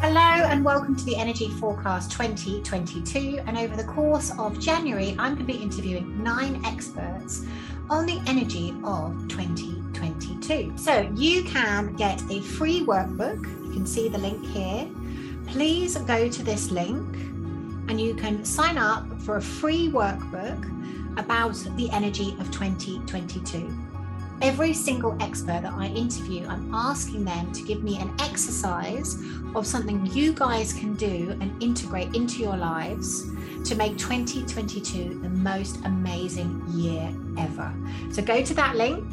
Hello and welcome to the Energy Forecast 2022. And over the course of January, I'm going to be interviewing nine experts on the energy of 2022. So you can get a free workbook. You can see the link here. Please go to this link and you can sign up for a free workbook about the energy of 2022 every single expert that I interview, I'm asking them to give me an exercise of something you guys can do and integrate into your lives to make 2022 the most amazing year ever. So go to that link,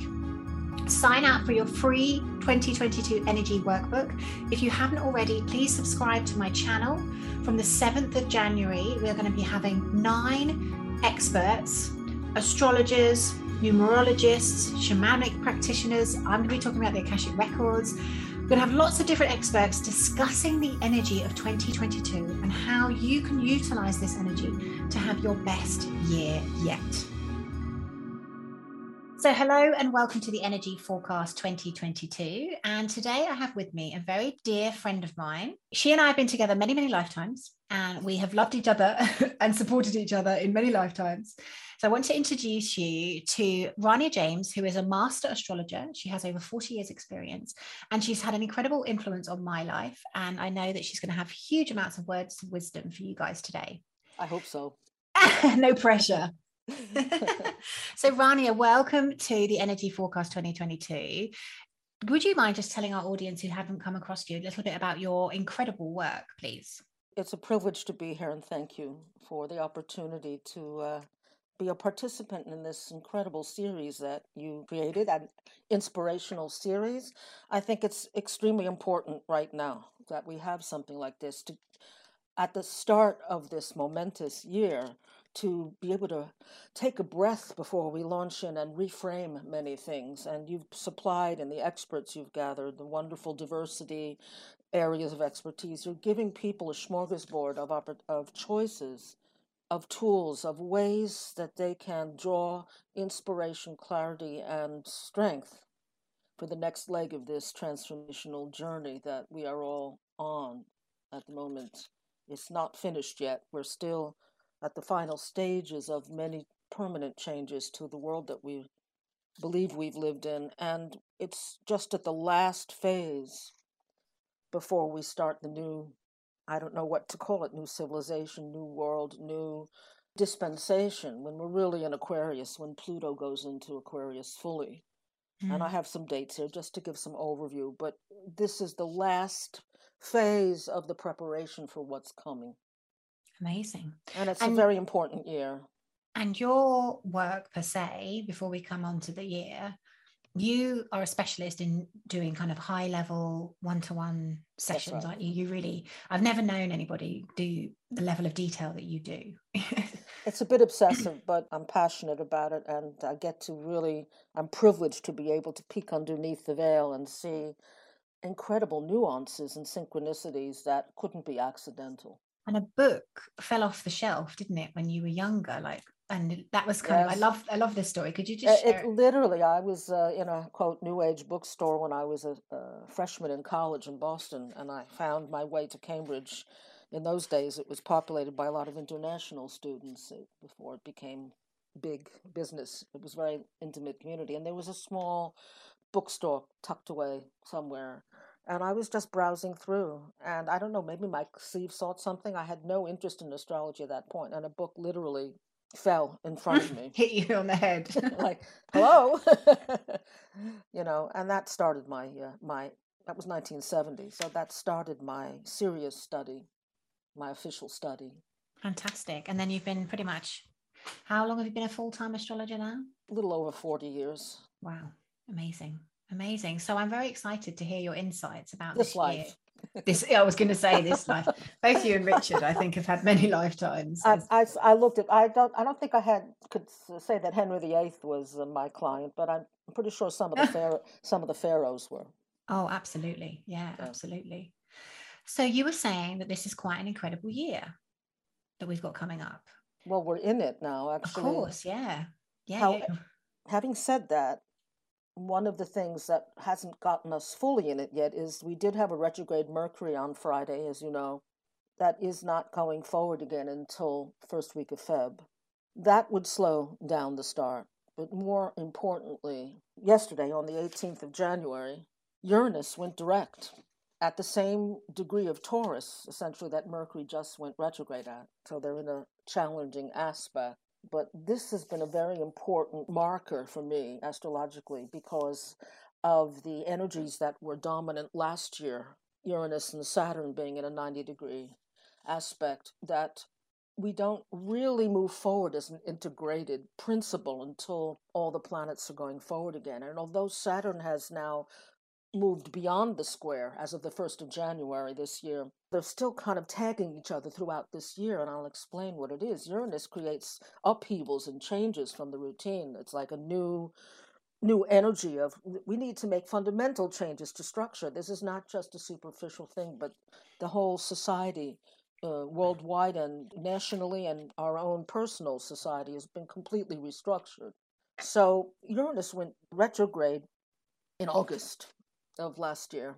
sign up for your free 2022 energy workbook. If you haven't already, please subscribe to my channel. From the 7th of January, we are going to be having nine experts, astrologers, numerologists, shamanic practitioners. I'm going to be talking about the Akashic Records. We're going to have lots of different experts discussing the energy of 2022 and how you can utilize this energy to have your best year yet. So, hello and welcome to the Energy Forecast 2022. And today I have with me a very dear friend of mine. She and I have been together many, many lifetimes, and we have loved each other and supported each other in many lifetimes. So I want to introduce you to Rania James, who is a master astrologer. She has over 40 years experience and she's had an incredible influence on my life. And I know that she's going to have huge amounts of words of wisdom for you guys today. I hope so. no pressure. so Rania, welcome to the Energy Forecast 2022. Would you mind just telling our audience who haven't come across you a little bit about your incredible work, please? It's a privilege to be here, and thank you for the opportunity to uh, be a participant in this incredible series that you created, an inspirational series. I think it's extremely important right now that we have something like this to at the start of this momentous year to be able to take a breath before we launch in and reframe many things. And you've supplied, and the experts you've gathered, the wonderful diversity areas of expertise. You're giving people a smorgasbord of, of choices of tools, of ways that they can draw inspiration, clarity, and strength for the next leg of this transformational journey that we are all on at the moment. It's not finished yet. We're still at the final stages of many permanent changes to the world that we believe we've lived in. And it's just at the last phase before we start the new I don't know what to call it new civilization, new world, new dispensation when we're really in Aquarius, when Pluto goes into Aquarius fully. Mm. And I hmm. have some dates here just to give some overview, but this is the last phase of the preparation for what's coming. Amazing. And it's and, a very important year. And your work per se, before we come on to the year, you are a specialist in doing kind of high level one-to-one sessions right. aren't you? You really i've never known anybody do the level of detail that you do. It's a bit obsessive but i'm passionate about it and i get to really i'm privileged to be able to peek underneath the veil and see incredible nuances and synchronicities that couldn't be accidental and a book fell off the shelf didn't it when you were younger? Like and that was kind yes. of i love i love this story. Could you just it, it literally i was uh, in a quote new age bookstore when i was a, a, freshman in college in boston and i found my way to cambridge. In those days it was populated by a lot of international students before it became big business. It was very intimate community and there was a small bookstore tucked away somewhere and I was just browsing through, and I don't know, maybe my sleeve saw something. I had no interest in astrology at that point, and a book literally fell in front of me, hit you on the head, like hello, you know, and that started my uh, my that was 1970, so that started my serious study, my official study. Fantastic, and then you've been pretty much. How long have you been a full time astrologer now? A little over 40 years. Wow, amazing, amazing. So I'm very excited to hear your insights about this, this life. Year this i was going to say this life. Both you and richard i think have had many lifetimes. I, I, I, looked at i don't i don't think i had could say that henry viii was uh, my client but i'm pretty sure some of the pharaoh, some of the pharaohs were. Oh absolutely. Yeah, yeah. absolutely. So you were saying that this is quite an incredible year that we've got coming up. Well we're in it now actually. of course yeah. Yeah, How, yeah. having said that one of the things that hasn't gotten us fully in it yet is we did have a retrograde Mercury on Friday, as you know. That is not going forward again until first week of Feb. That would slow down the start. But more importantly, yesterday on the 18th of January, Uranus went direct at the same degree of Taurus, essentially, that Mercury just went retrograde at. So they're in a challenging aspect. But this has been a very important marker for me astrologically because of the energies that were dominant last year, Uranus and Saturn being in a 90 degree aspect, that we don't really move forward as an integrated principle until all the planets are going forward again. And although Saturn has now moved beyond the square as of the 1st of January this year. They're still kind of tagging each other throughout this year, and I'll explain what it is. Uranus creates upheavals and changes from the routine. It's like a new new energy of we need to make fundamental changes to structure. This is not just a superficial thing, but the whole society uh, worldwide and nationally and our own personal society has been completely restructured. So Uranus went retrograde in August of last year.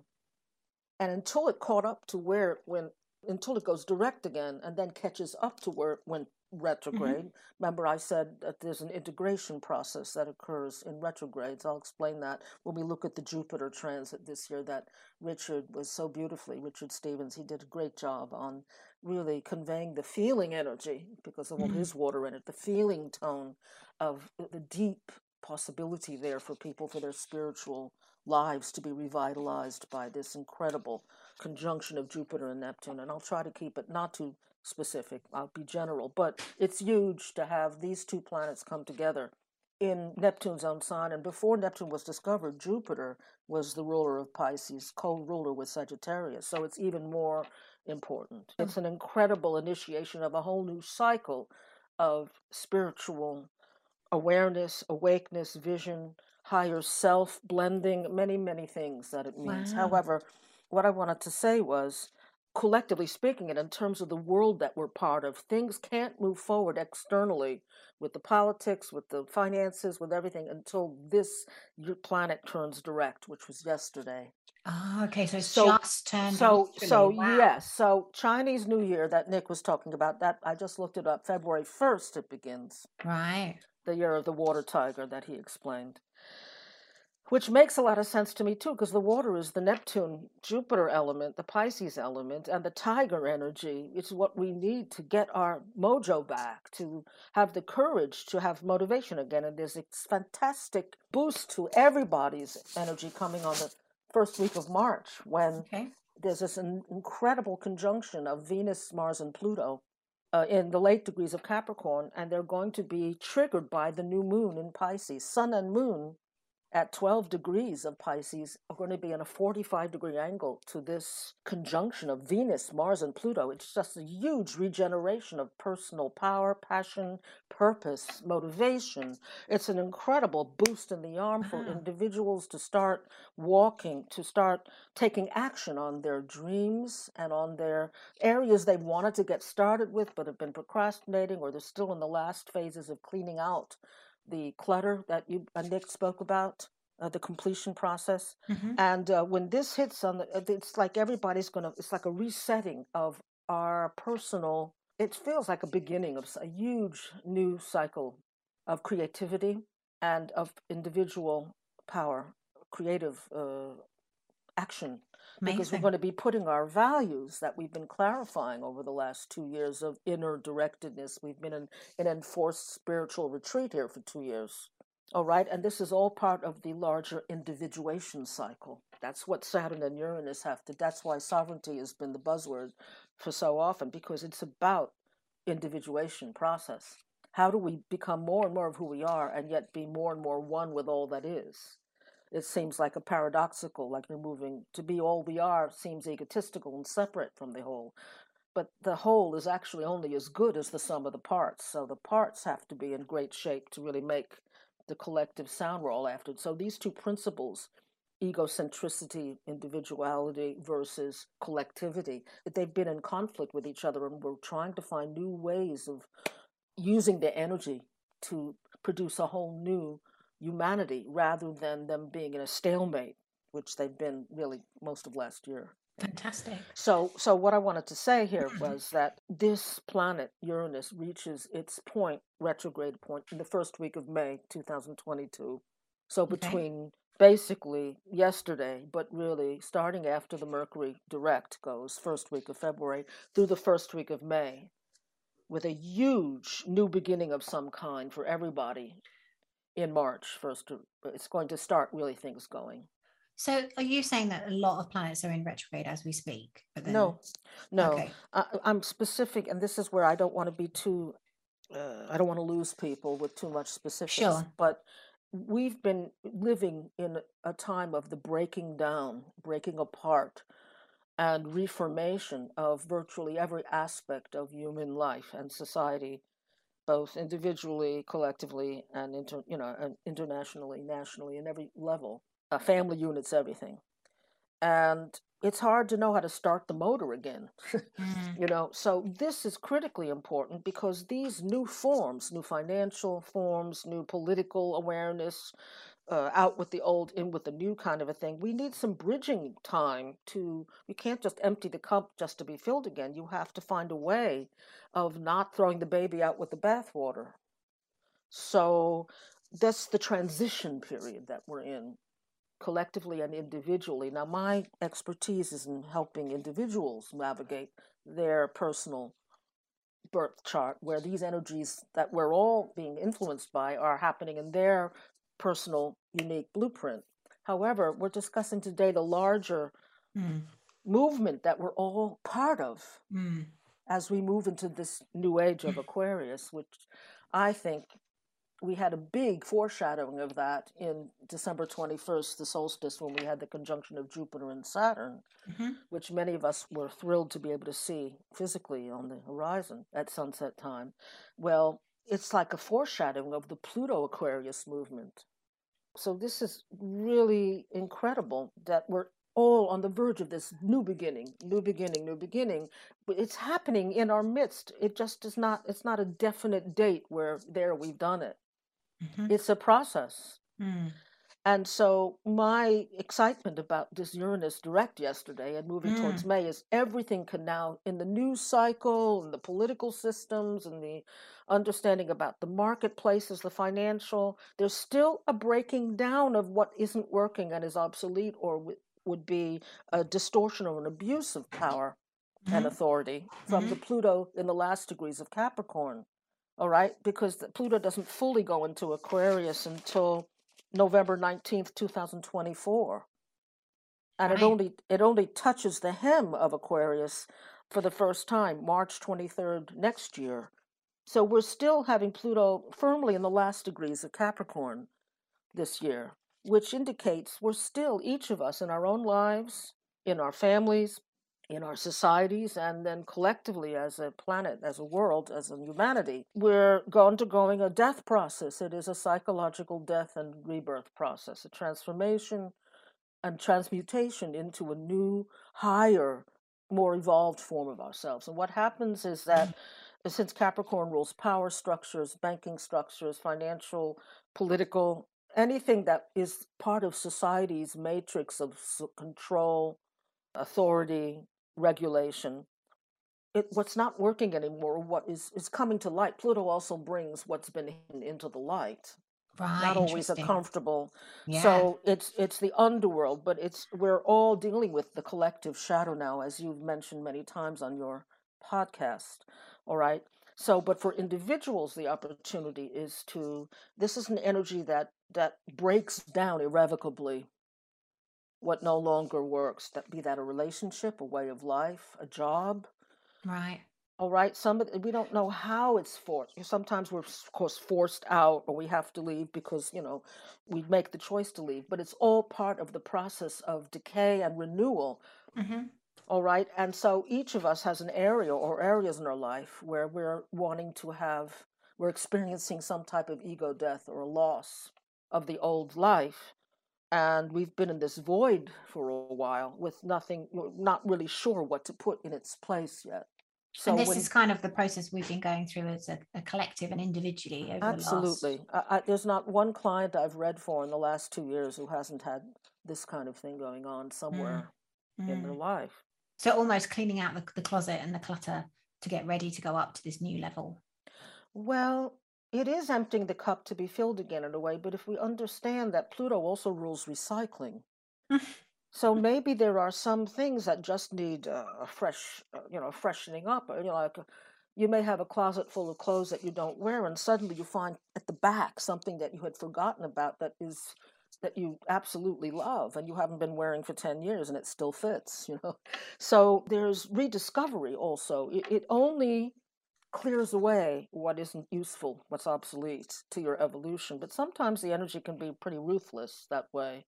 And until it caught up to where it went, until it goes direct again and then catches up to where it went retrograde. Mm-hmm. Remember, I said that there's an integration process that occurs in retrogrades. I'll explain that when we look at the Jupiter transit this year that Richard was so beautifully, Richard Stevens, he did a great job on really conveying the feeling energy because of all mm-hmm. his water in it, the feeling tone of the deep possibility there for people for their spiritual lives to be revitalized by this incredible conjunction of Jupiter and Neptune. And I'll try to keep it not too specific, I'll be general, but it's huge to have these two planets come together in Neptune's own sign. And before Neptune was discovered, Jupiter was the ruler of Pisces, co ruler with Sagittarius. So it's even more important. It's an incredible initiation of a whole new cycle of spiritual awareness, awakeness, vision, higher self, blending, many, many things that it means. Wow. However, what I wanted to say was collectively speaking, and in terms of the world that we're part of, things can't move forward externally with the politics, with the finances, with everything until this planet turns direct, which was yesterday. Oh, okay. So it's so, just turned. So, so wow. yes. So Chinese New Year that Nick was talking about. That I just looked it up. February first it begins. Right. The year of the water tiger that he explained which makes a lot of sense to me too, because the water is the Neptune Jupiter element, the Pisces element, and the tiger energy. It's what we need to get our mojo back, to have the courage to have motivation again. And there's a fantastic boost to everybody's energy coming on the first week of March when okay. there's this incredible conjunction of Venus, Mars, and Pluto. Uh, in the late degrees of Capricorn, and they're going to be triggered by the new moon in Pisces. Sun and moon at 12 degrees of Pisces are going to be in a 45 degree angle to this conjunction of Venus, Mars, and Pluto. It's just a huge regeneration of personal power, passion, purpose, motivation. It's an incredible boost in the arm for uh-huh. individuals to start walking, to start taking action on their dreams and on their areas they wanted to get started with but have been procrastinating or they're still in the last phases of cleaning out the clutter that you uh, Nick spoke about, uh, the completion process. Mm-hmm. And uh, when this hits on the, uh, it's like everybody's gonna. It's like a resetting of our personal. It feels like a beginning of a huge new cycle of creativity and of individual power, creative uh, action Amazing. because we're going to be putting our values that we've been clarifying over the last two years of inner directedness. We've been in an enforced spiritual retreat here for two years. All right, and this is all part of the larger individuation cycle. That's what Saturn and Uranus have to. That's why sovereignty has been the buzzword for so often because it's about individuation process. How do we become more and more of who we are and yet be more and more one with all that is? It seems like a paradoxical, like removing to be all we are seems egotistical and separate from the whole. But the whole is actually only as good as the sum of the parts. So the parts have to be in great shape to really make the collective sound we're all after. So these two principles, egocentricity, individuality versus collectivity, they've been in conflict with each other, and we're trying to find new ways of using the energy to produce a whole new humanity rather than them being in a stalemate, which they've been really most of last year. Fantastic. So, so what I wanted to say here was that this planet Uranus reaches its point, retrograde point, in the first week of May, 2022. So Okay. between basically yesterday, but really starting after the Mercury direct goes, first week of February through the first week of May, with a huge new beginning of some kind for everybody in March. First, it's going to start really things going. So are you saying that a lot of planets are in retrograde as we speak? Then, No, no. Okay. I, I'm specific, and this is where I don't want to be too. Uh, I don't want to lose people with too much specifics. Sure. But we've been living in a time of the breaking down, breaking apart, and reformation of virtually every aspect of human life and society, both individually, collectively, and inter, you know, and internationally, nationally, in every level. Uh, family units, everything, and it's hard to know how to start the motor again. Mm, you know so this is critically important because these new forms new financial forms new political awareness uh, out with the old in with the new kind of a thing we need some bridging time to you can't just empty the cup just to be filled again you have to find a way of not throwing the baby out with the bathwater so that's the transition period that we're in collectively and individually. Now, my expertise is in helping individuals navigate their personal birth chart, where these energies that we're all being influenced by are happening in their personal, unique blueprint. However, we're discussing today the larger mm, movement that we're all part of mm. as we move into this new age of Aquarius, which I think we had a big foreshadowing of that in December 21st, the solstice, when we had the conjunction of Jupiter and Saturn, Mhm. which many of us were thrilled to be able to see physically on the horizon at sunset time. Well, it's like a foreshadowing of the Pluto Aquarius movement. So, this is really incredible that we're all on the verge of this new beginning, new beginning, new beginning. But it's happening in our midst. It just is not, it's not a definite date where there we've done it. Mhm. It's a process. Mm. And so my excitement about this Uranus direct yesterday and moving towards May is everything can now in the news cycle and the political systems and the understanding about the marketplaces, the financial, there's still a breaking down of what isn't working and is obsolete or w- would be a distortion or an abuse of power and Mhm. authority from the Pluto in the last degrees of Capricorn. All right, because the Pluto doesn't fully go into Aquarius until November 19th, 2024. And it only it only touches the hem of Aquarius for the first time March 23rd next year. So we're still having Pluto firmly in the last degrees of Capricorn this year, which indicates we're still each of us in our own lives, in our families, in our societies, and then collectively as a planet, as a world, as a humanity, we're undergoing a death process. It is a psychological death and rebirth process, a transformation and transmutation into a new, higher, more evolved form of ourselves. And what happens is that since Capricorn rules power structures, banking structures, financial, political, anything that is part of society's matrix of control, authority, regulation, it, what's not working anymore, what is, is coming to light. Pluto also brings what's been hidden into the light Right. not always a comfortable Yeah. so it's it's the underworld but it's we're all dealing with the collective shadow now as you've mentioned many times on your podcast all right so but for individuals the opportunity is to this is an energy that that breaks down irrevocably what no longer works that be that a relationship a way of life a job right. all right, some we don't know how it's forced. Sometimes we're of course forced out, or we have to leave because you know we make the choice to leave. But it's all part of the process of decay and renewal. hmm All right, and so each of us has an area or areas in our life where we're wanting to have, we're experiencing some type of ego death or a loss of the old life, and we've been in this void for a while with nothing not really sure what to put in its place yet. So and this when, is kind of the process we've been going through as a, a collective and individually over absolutely. The last... I, I, there's not one client I've read for in the last two years who hasn't had this kind of thing going on somewhere mm. in their mm. life. So almost cleaning out the, the closet and the clutter to get ready to go up to this new level. Well, it is emptying the cup to be filled again in a way, but if we understand that Pluto also rules recycling, so maybe there are some things that just need uh, a fresh, uh, you know, freshening up. You know, like you may have a closet full of clothes that you don't wear, and suddenly you find at the back something that you had forgotten about that is that you absolutely love and you haven't been wearing for 10 years and it still fits you know so there's rediscovery also it, it only clears away what isn't useful, what's obsolete to your evolution. But sometimes the energy can be pretty ruthless that way.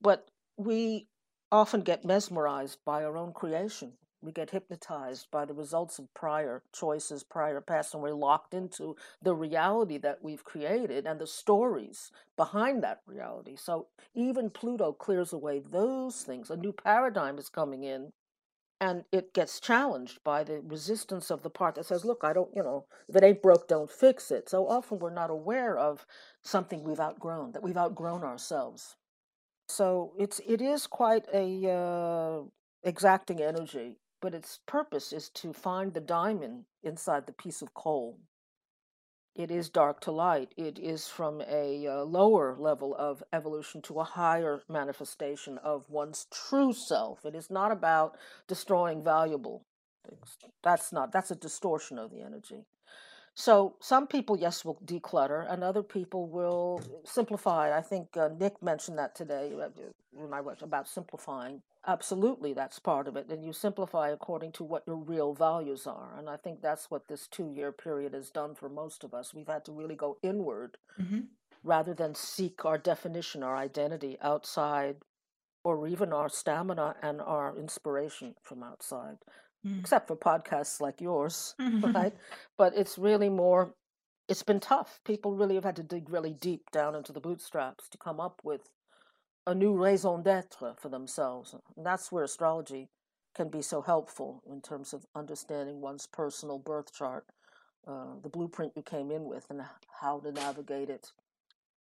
But we often get mesmerized by our own creation. We get hypnotized by the results of prior choices, prior past, and we're locked into the reality that we've created and the stories behind that reality. So even Pluto clears away those things. A new paradigm is coming in and it gets challenged by the resistance of the part that says look i don't you know if it ain't broke don't fix it. So often we're not aware of something we've outgrown that we've outgrown ourselves. So it's it is quite a uh, exacting energy but its purpose is to find the diamond inside the piece of coal it is dark to light. It is from a uh, lower level of evolution to a higher manifestation of one's true self. It is not about destroying valuable things. That's not, that's a distortion of the energy. So some people, yes, will declutter, and other people will simplify. I think uh, Nick mentioned that today uh, when I was about simplifying. Absolutely, that's part of it. And you simplify according to what your real values are. And I think that's what this two year period has done for most of us. We've had to really go inward mm-hmm. rather than seek our definition, our identity outside, or even our stamina and our inspiration from outside mm. except for podcasts like yours, right? But it's really more, it's been tough. People really have had to dig really deep down into the bootstraps to come up with a new raison d'etre for themselves. And that's where astrology can be so helpful in terms of understanding one's personal birth chart, uh, the blueprint you came in with, and how to navigate it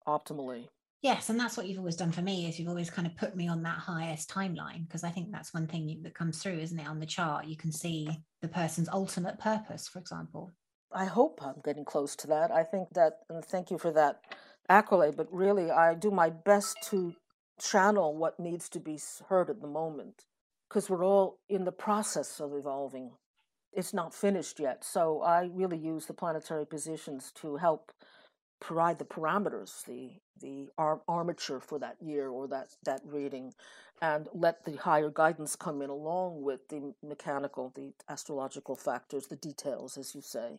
optimally. Yes, and that's what you've always done for me is you've always kind of put me on that highest timeline because I think that's one thing that comes through, isn't it? On the chart, you can see the person's ultimate purpose, for example. I hope I'm getting close to that. I think that, and thank you for that accolade, but really, I do my best to channel what needs to be heard at the moment because we're all in the process of evolving. It's not finished yet. So I really use the planetary positions to help provide the parameters, the the ar- armature for that year or that that reading, and let the higher guidance come in along with the mechanical, the astrological factors, the details, as you say.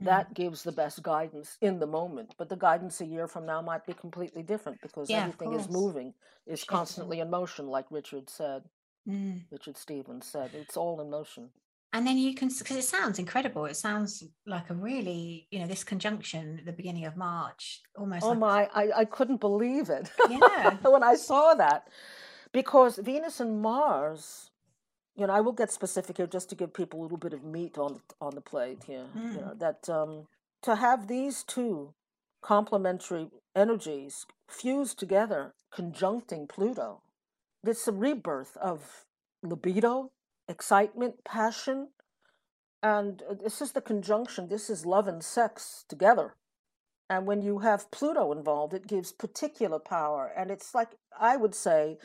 Mm. That gives the best guidance in the moment, but the guidance a year from now might be completely different because yeah, everything is moving, is constantly in motion, like Richard said. Mm. Richard Stevens said, it's all in motion and then you can because it sounds incredible. It sounds like a really you know this conjunction at the beginning of march almost oh like my I, I couldn't believe it. Yeah. When i saw that. Because venus and mars you know i will get specific here just to give people a little bit of meat on on the plate here. Mm. you know that um to have these two complementary energies fused together conjuncting pluto it's a rebirth of libido excitement, passion. And uh, this is the conjunction, this is love and sex together. And when you have Pluto involved, it gives particular power. And it's like, I would say,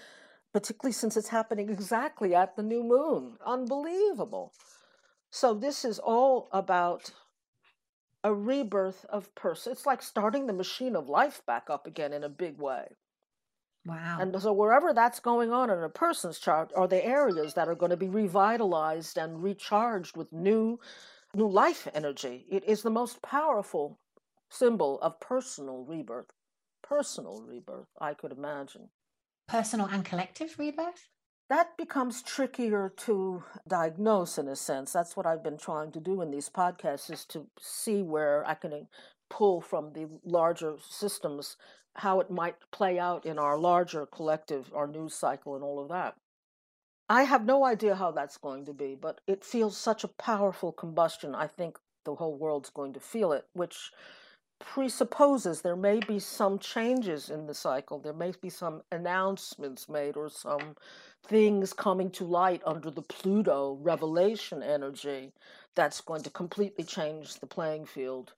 particularly since it's happening exactly at the new moon. Unbelievable. So, this is all about a rebirth of person. It's like starting the machine of life back up again in a big way. Wow. And so wherever that's going on in a person's chart are the areas that are going to be revitalized and recharged with new new life energy. It is the most powerful symbol of personal rebirth. Personal rebirth, I could imagine. Personal and collective rebirth? That becomes trickier to diagnose in a sense. That's what I've been trying to do in these podcasts is to see where I can pull from the larger systems how it might play out in our larger collective, our news cycle, and all of that. I have no idea how that's going to be, but it feels such a powerful combustion. I think the whole world's going to feel it, which presupposes there may be some changes in the cycle. There may be some announcements made or some things coming to light under the Pluto revelation energy that's going to completely change the playing field.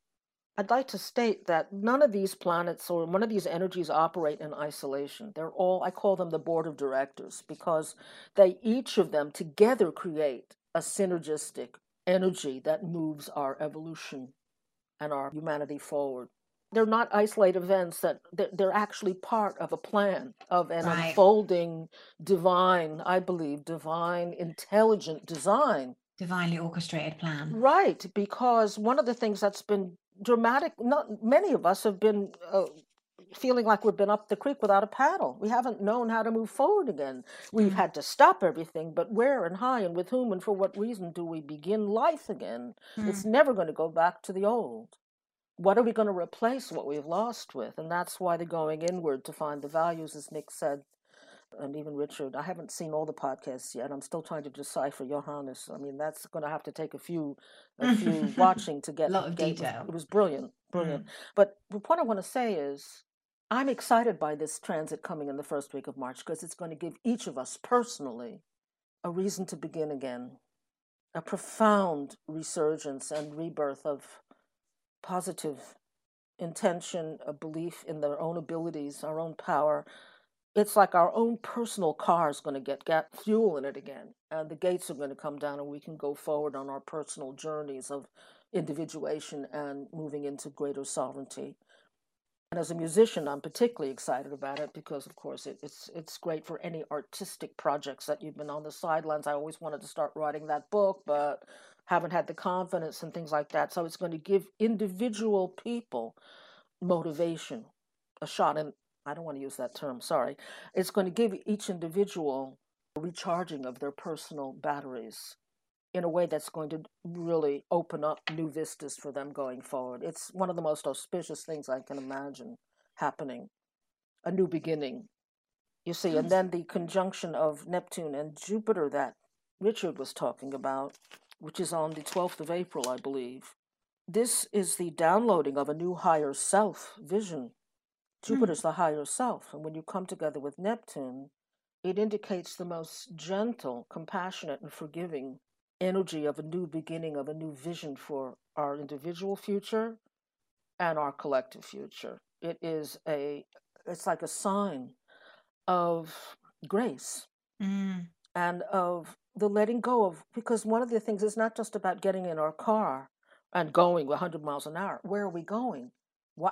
I'd like to state that none of these planets or one of these energies operate in isolation. They're all, I call them the board of directors, because they each of them together create a synergistic energy that moves our evolution and our humanity forward. They're not isolated events that they're actually part of a plan of an right. unfolding divine, I believe, divine intelligent design. Divinely orchestrated plan. Right, because one of the things that's been dramatic, not many of us have been uh, feeling like we've been up the creek without a paddle. We haven't known how to move forward again. We've mm. had to stop everything, but where and how and with whom and for what reason do we begin life again? Mm. It's never going to go back to the old. What are we going to replace what we've lost with? And that's why the going inward to find the values, as Nick said, and even Richard. I haven't seen all the podcasts yet. I'm still trying to decipher Johannes. I mean, that's going to have to take a few, a few watching to get a lot of detail. It was, it was brilliant, brilliant. Mm. But the point I want to say is, I'm excited by this transit coming in the first week of March because it's going to give each of us personally a reason to begin again, a profound resurgence and rebirth of positive intention, a belief in their own abilities, our own power. It's like our own personal car is going to get, get fuel in it again, and the gates are going to come down, and we can go forward on our personal journeys of individuation and moving into greater sovereignty. And as a musician, I'm particularly excited about it because, of course, it, it's it's great for any artistic projects that you've been on the sidelines. I always wanted to start writing that book, but haven't had the confidence and things like that. So it's going to give individual people motivation, a shot. And I don't want to use that term. Sorry. It's going to give each individual recharging of their personal batteries in a way that's going to really open up new vistas for them going forward. It's one of the most auspicious things I can imagine happening a new beginning. You see, and then the conjunction of Neptune and Jupiter that Richard was talking about, which is on the 12th of April, I believe. This is the downloading of a new higher self vision. Jupiter's mm. the higher self, and when you come together with Neptune, it indicates the most gentle, compassionate, and forgiving energy of a new beginning, of a new vision for our individual future and our collective future. It is a, it's like a sign of grace mm. and of the letting go of, because one of the things is not just about getting in our car and going 100 miles an hour. Where are we going?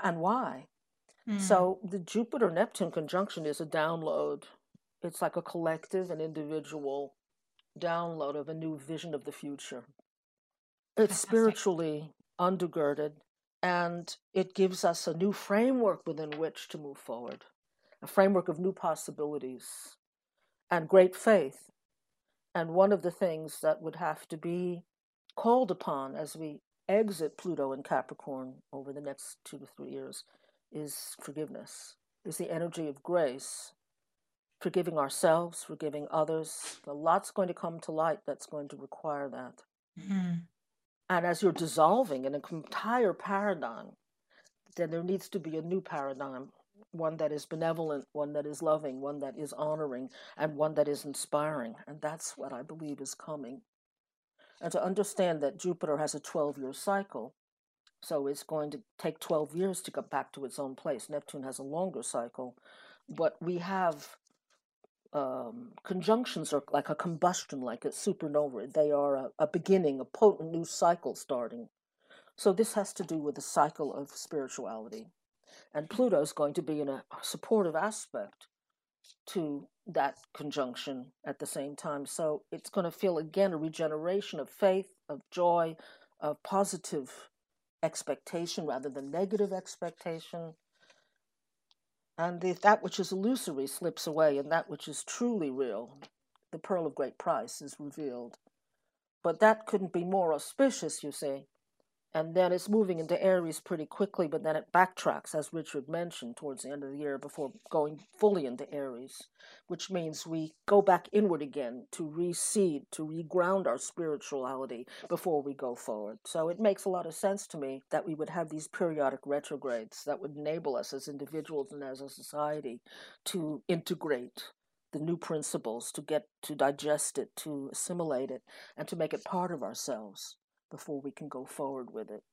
And why? Mm. So the Jupiter Neptune conjunction is a download. It's like a collective and individual download of a new vision of the future. It's Fantastic. spiritually undergirded and it gives us a new framework within which to move forward, a framework of new possibilities and great faith. And one of the things that would have to be called upon as we exit Pluto and Capricorn over the next two to three years is forgiveness, is the energy of grace forgiving ourselves, forgiving others. A lot's going to come to light that's going to require that. Mm-hmm. And as you're dissolving in an entire paradigm, then there needs to be a new paradigm one that is benevolent, one that is loving, one that is honoring, and one that is inspiring. And that's what I believe is coming. And to understand that Jupiter has a 12 year cycle, so it's going to take 12 years to get back to its own place. Neptune has a longer cycle, but we have um, conjunctions are like a combustion, like a supernova. They are a, a beginning, a potent new cycle starting. So this has to do with the cycle of spirituality. And Pluto is going to be in a supportive aspect to that conjunction at the same time. So it's going to feel again a regeneration of faith, of joy, of positive expectation rather than negative expectation. And if that which is illusory slips away and that which is truly real, the pearl of great price is revealed. But that couldn't be more auspicious, you see, and then it's moving into Aries pretty quickly, but then it backtracks, as Richard mentioned, towards the end of the year before going fully into Aries, which means we go back inward again to reseed, to reground our spirituality before we go forward. So it makes a lot of sense to me that we would have these periodic retrogrades that would enable us as individuals and as a society to integrate the new principles, to get to digest it, to assimilate it, and to make it part of ourselves before we can go forward with it.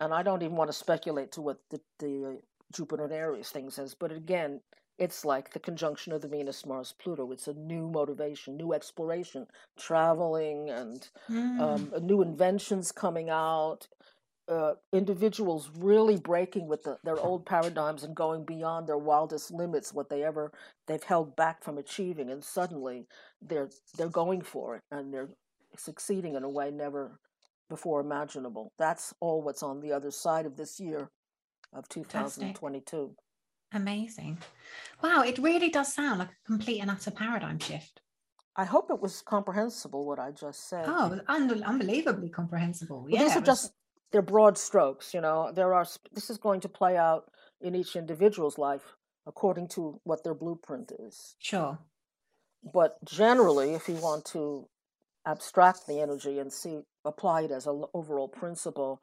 And I don't even want to speculate to what the, the Jupiter and Aries thing says, but again, it's like the conjunction of the Venus, Mars, Pluto. It's a new motivation, new exploration, traveling, and mm. um, new inventions coming out. Uh, individuals really breaking with the, their old paradigms and going beyond their wildest limits, what they ever they've held back from achieving, and suddenly they're they're going for it and they're succeeding in a way never before imaginable. That's all what's on the other side of this year of 2022. Amazing. Wow, it really does sound like a complete and utter paradigm shift. I hope it was comprehensible what I just said. Oh, un- unbelievably comprehensible. Well, yeah, these are was... just they're broad strokes, you know. There are this is going to play out in each individual's life according to what their blueprint is. Sure. But generally, if you want to abstract the energy and see apply it as an overall principle.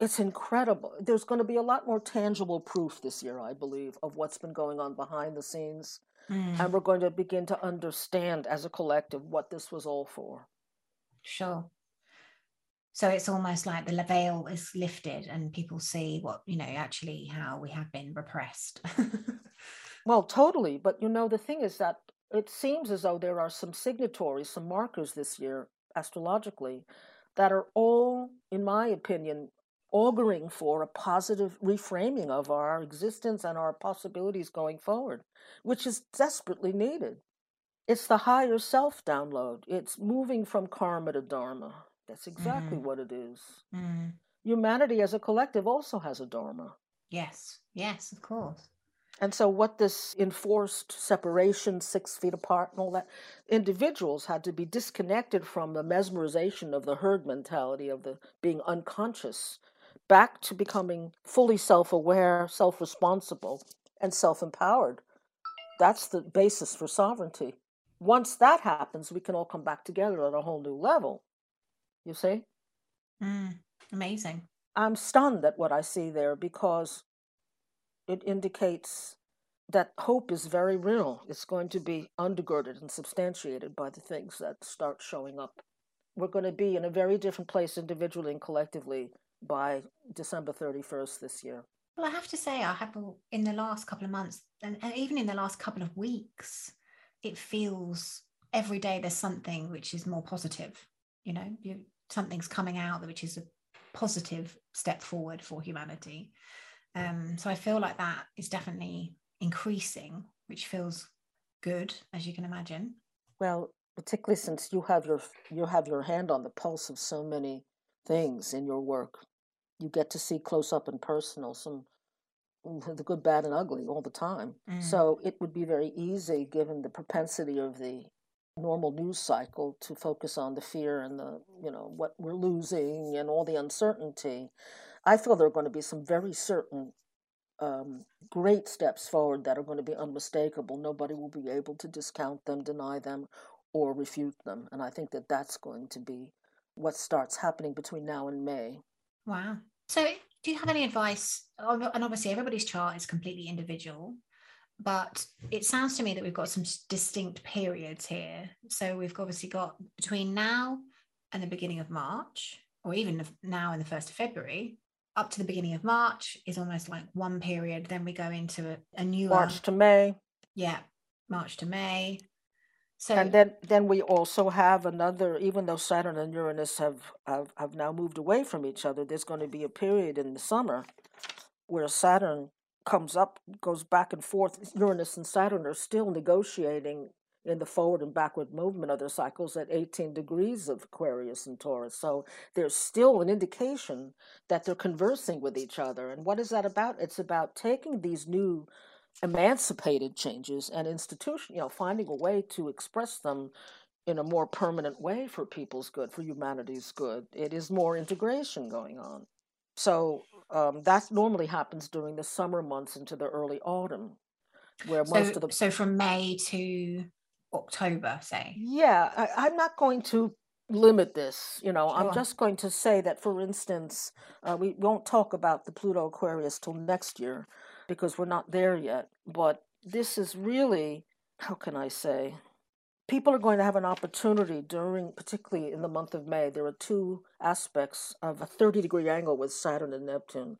It's incredible. There's going to be a lot more tangible proof this year i believe of what's been going on behind the scenes mm. and we're going to begin to understand as a collective what this was all for. Sure. So it's almost like the veil is lifted and people see what you know actually how we have been repressed. Well totally but you know the thing is that it seems as though there are some signatories, some markers this year, astrologically, that are all, in my opinion, auguring for a positive reframing of our existence and our possibilities going forward, which is desperately needed. It's the higher self download. It's moving from karma to dharma. That's exactly mm-hmm. what it is. Mm-hmm. Humanity as a collective also has a dharma. Yes, yes, of course. And so, what this enforced separation, six feet apart, and all that, individuals had to be disconnected from the mesmerization of the herd mentality of the being unconscious, back to becoming fully self aware, self responsible, and self empowered. That's the basis for sovereignty. Once that happens, we can all come back together at a whole new level. You see? Mm, amazing. I'm stunned at what I see there because it indicates that hope is very real. It's going to be undergirded and substantiated by the things that start showing up. We're going to be in a very different place individually and collectively by December 31st this year. Well, I have to say, I have in the last couple of months, and, and even in the last couple of weeks, it feels every day there's something which is more positive. You know, you, something's coming out which is a positive step forward for humanity. Um, so I feel like that is definitely increasing, which feels good, as you can imagine. Well, particularly since you have your you have your hand on the pulse of so many things in your work, you get to see close up and personal some the good, bad, and ugly all the time. Mm. So it would be very easy, given the propensity of the normal news cycle, to focus on the fear and the you know what we're losing and all the uncertainty. I feel there are going to be some very certain um, great steps forward that are going to be unmistakable. Nobody will be able to discount them, deny them, or refute them. And I think that that's going to be what starts happening between now and May. Wow. So, do you have any advice? And obviously, everybody's chart is completely individual, but it sounds to me that we've got some distinct periods here. So, we've obviously got between now and the beginning of March, or even now and the 1st of February, up to the beginning of March is almost like one period. Then we go into a, a new March to May. Yeah, March to May. So and then then we also have another. Even though Saturn and Uranus have have, have now moved away from each other, there's going to be a period in the summer where Saturn comes up, goes back and forth. Uranus and Saturn are still negotiating in the forward and backward movement of their cycles at 18 degrees of Aquarius and Taurus. So there's still an indication that they're conversing with each other. And what is that about? It's about taking these new emancipated changes and institution, you know, finding a way to express them in a more permanent way for people's good, for humanity's good. It is more integration going on. So um, that normally happens during the summer months into the early autumn, where so, most of the so from May to October, say. Yeah, I, I'm not going to limit this. You know, I'm just going to say that, for instance, uh, we won't talk about the Pluto Aquarius till next year because we're not there yet. But this is really, how can I say? People are going to have an opportunity during, particularly in the month of May. There are two aspects of a 30 degree angle with Saturn and Neptune.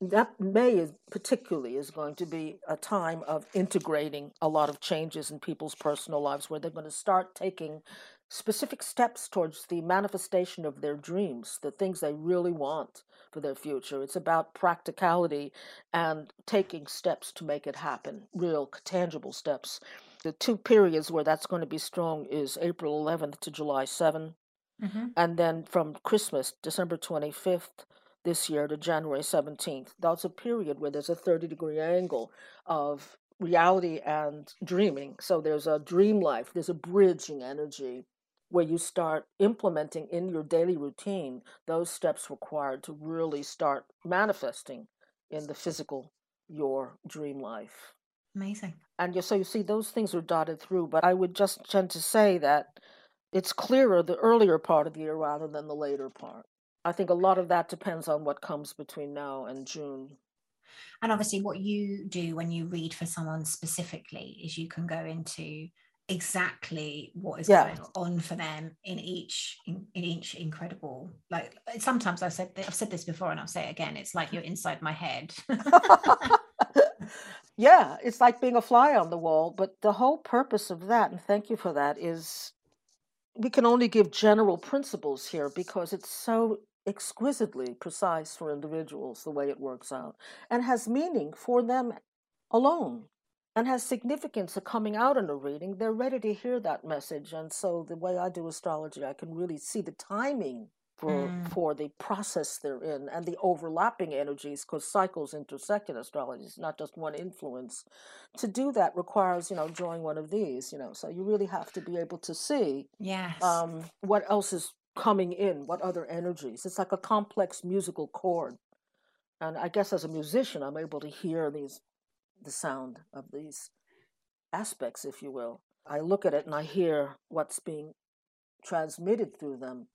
That May is particularly is going to be a time of integrating a lot of changes in people's personal lives where they're going to start taking specific steps towards the manifestation of their dreams, the things they really want for their future. It's about practicality and taking steps to make it happen, real tangible steps. The two periods where that's going to be strong is April 11th to July 7, Mm-hmm. and then from Christmas, December 25th this year to January 17th. That's a period where there's a 30 degree angle of reality and dreaming. So there's a dream life, there's a bridging energy where you start implementing in your daily routine those steps required to really start manifesting in the physical your dream life. Amazing. And so you see, those things are dotted through. But I would just tend to say that it's clearer the earlier part of the year rather than the later part. I think a lot of that depends on what comes between now and June. And obviously, what you do when you read for someone specifically is you can go into exactly what is Yeah. going on for them in each in, in each incredible like sometimes i've said i've said this before and i'll say it again it's like you're inside my head yeah, it's like being a fly on the wall. But the whole purpose of that, and thank you for that, is we can only give general principles here because it's so exquisitely precise for individuals the way it works out and has meaning for them alone and has significance of coming out in a reading. They're ready to hear that message. And so the way I do astrology, I can really see the timing for Mm. for the process they're in and the overlapping energies because cycles intersect in astrology it's not just one influence to do that requires you know drawing one of these you know so you really have to be able to see yes um, what else is coming in what other energies? It's like a complex musical chord. And i guess as a musician i'm able to hear these the sound of these aspects if you will. I look at it and i hear what's being transmitted through them.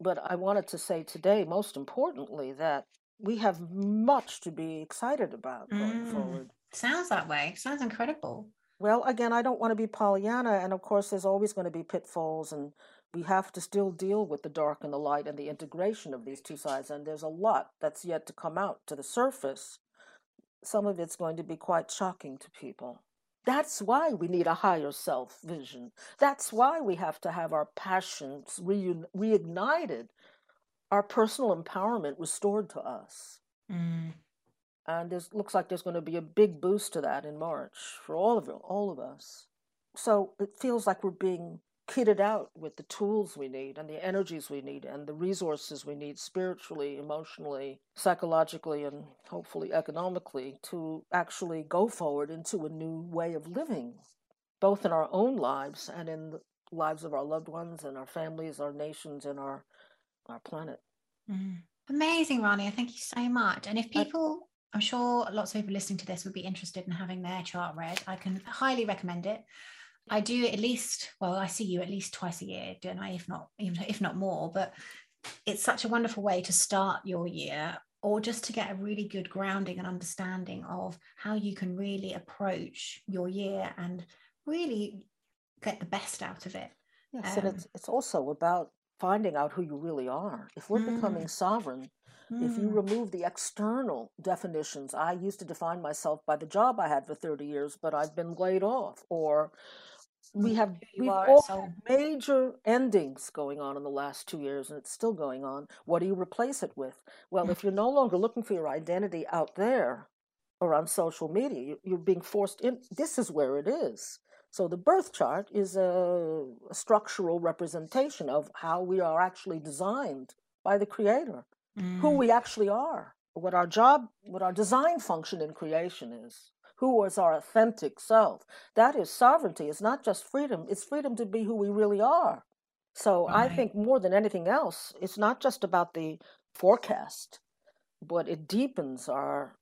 But I wanted to say today, most importantly, that we have much to be excited about going Mm. forward. sounds that way. Sounds incredible. Well, again, I don't want to be Pollyanna, and of course, there's always going to be pitfalls, and we have to still deal with the dark and the light and the integration of these two sides. And there's a lot that's yet to come out to the surface. Some of it's going to be quite shocking to people. That's why we need a higher self vision. That's why we have to have our passions reun- reignited, our personal empowerment restored to us. Mm. And there's looks like there's going to be a big boost to that in March for all of all of us. So it feels like we're being kitted out with the tools we need and the energies we need and the resources we need spiritually, emotionally, psychologically, and hopefully economically to actually go forward into a new way of living, both in our own lives and in the lives of our loved ones and our families, our nations, and our our planet. Mm. Amazing, Rania. Thank you so much. And if I- people, I'm sure lots of people listening to this would be interested in having their chart read, I can highly recommend it. I do at least, well, I see you at least twice a year, don't I? If not, even if not more. But it's such a wonderful way to start your year or just to get a really good grounding and understanding of how you can really approach your year and really get the best out of it. Yes, and Um, it's it's also about finding out who you really are. If we're becoming sovereign, if you Mm. remove the external definitions, I used to define myself by the job I had for 30 years, but I've been laid off, or we Mm, have we've are all soul. had major endings going on in the last two years, and it's still going on. What do you replace it with? Well, if you're no longer looking for your identity out there or on social media, you- you're being forced in. This is where it is. So the birth chart is a, a structural representation of how we are actually designed by the Creator, who Mm. we actually are, what our job, what our design function in creation is, who is our authentic self. That is sovereignty. It's not just freedom, it's freedom to be who we really are. So I think more than anything else, it's not just about the forecast, but it deepens our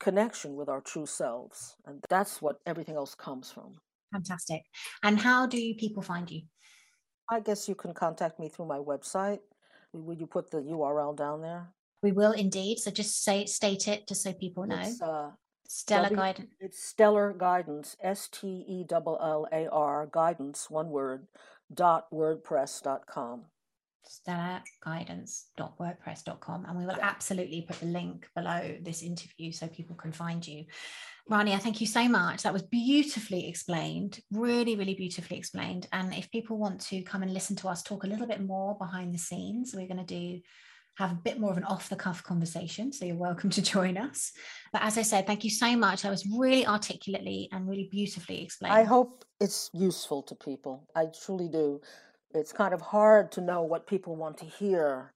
connection with our true selves. And that's what everything else comes from. Fantastic. And how do people find you? I guess you can contact me through my website. Will you put the URL down there? We will indeed. So just say state it just so people know. It's, uh, Stellar W- Guidance. It's Stellar Guidance, S T E L L A R, guidance, one word, dot wordpress dot com. stellarguidance.wordpress.com and we will Yeah. absolutely put the link below this interview so people can find you rania thank you so much that was beautifully explained really really beautifully explained and if people want to come and listen to us talk a little bit more behind the scenes we're going to do have a bit more of an off the cuff conversation so you're welcome to join us but as i said thank you so much that was really articulately and really beautifully explained I hope it's useful to people. I truly do. It's kind of hard to know what people want to hear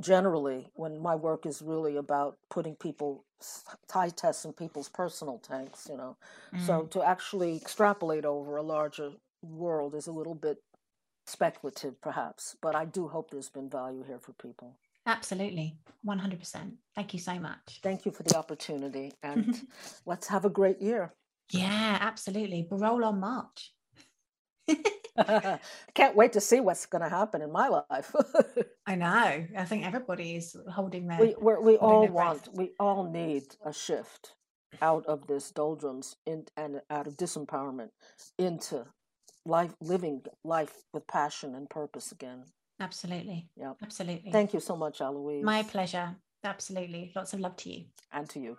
generally when my work is really about putting people tie tests in people's personal tanks, you know. So Mm, to actually extrapolate over a larger world is a little bit speculative perhaps, but I do hope there's been value here for people. Absolutely 100% thank you so much Thank you for the opportunity and let's have a great year. Yeah, absolutely. Roll on March. I can't wait to see what's going to happen in my life. I know. I think everybody is holding their. we we're, we all breath. want we all need a shift out of this doldrums in, and out of disempowerment into life living life with passion and purpose again. Absolutely. Yeah. Absolutely. Thank you so much, Eloise. My pleasure. Absolutely. Lots of love to you. and to you.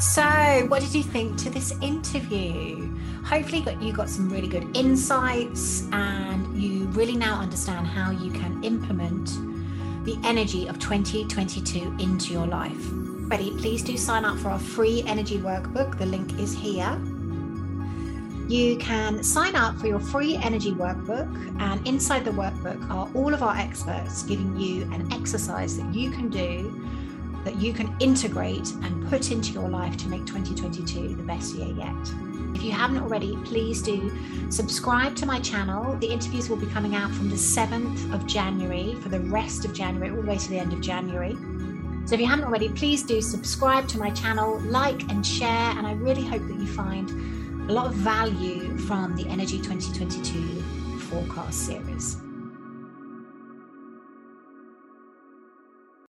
So, what did you think to this interview? Hopefully, got you got some really good insights, and you really now understand how you can implement the energy of 2022 into your life. Ready? Please do sign up for our free energy workbook. The link is here. You can sign up for your free energy workbook, and inside the workbook are all of our experts giving you an exercise that you can do that you can integrate and put into your life to make 2022 the best year yet. If you haven't already, please do subscribe to my channel. The interviews will be coming out from the 7th of January for the rest of January, all the way to the end of January. So if you haven't already, please do subscribe to my channel, like and share. And I really hope that you find a lot of value from the Energy 2022 forecast series.